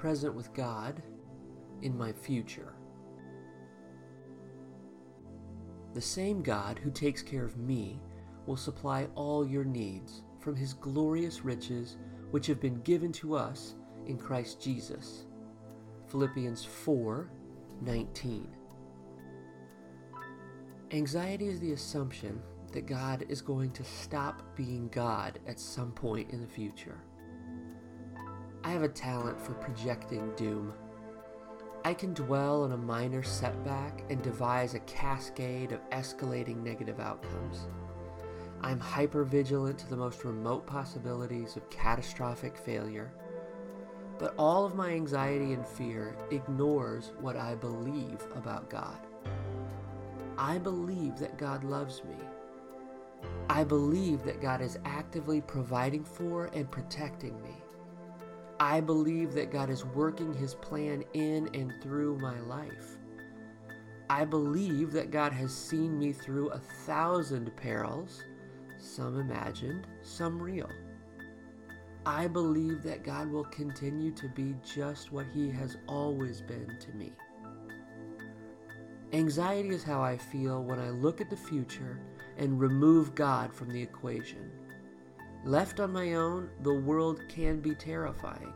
present with God in my future. The same God who takes care of me will supply all your needs from his glorious riches which have been given to us in Christ Jesus. Philippians 4 19. Anxiety is the assumption that God is going to stop being God at some point in the future. I have a talent for projecting doom. I can dwell on a minor setback and devise a cascade of escalating negative outcomes. I'm hyper vigilant to the most remote possibilities of catastrophic failure. But all of my anxiety and fear ignores what I believe about God. I believe that God loves me. I believe that God is actively providing for and protecting me. I believe that God is working His plan in and through my life. I believe that God has seen me through a thousand perils some imagined, some real. I believe that God will continue to be just what He has always been to me. Anxiety is how I feel when I look at the future and remove God from the equation. Left on my own, the world can be terrifying,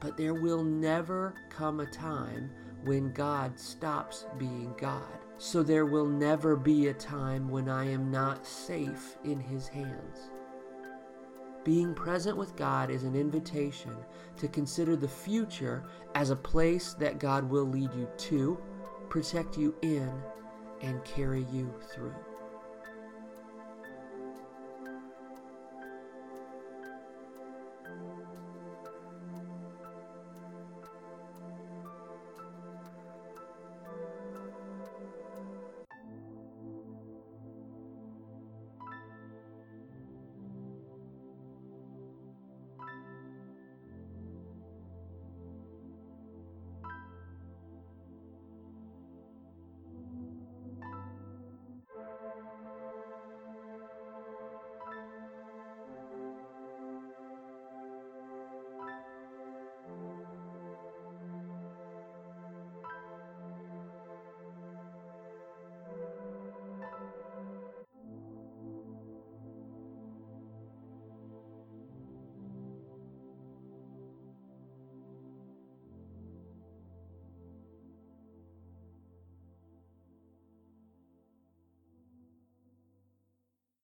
but there will never come a time when God stops being God. So there will never be a time when I am not safe in His hands. Being present with God is an invitation to consider the future as a place that God will lead you to, protect you in, and carry you through.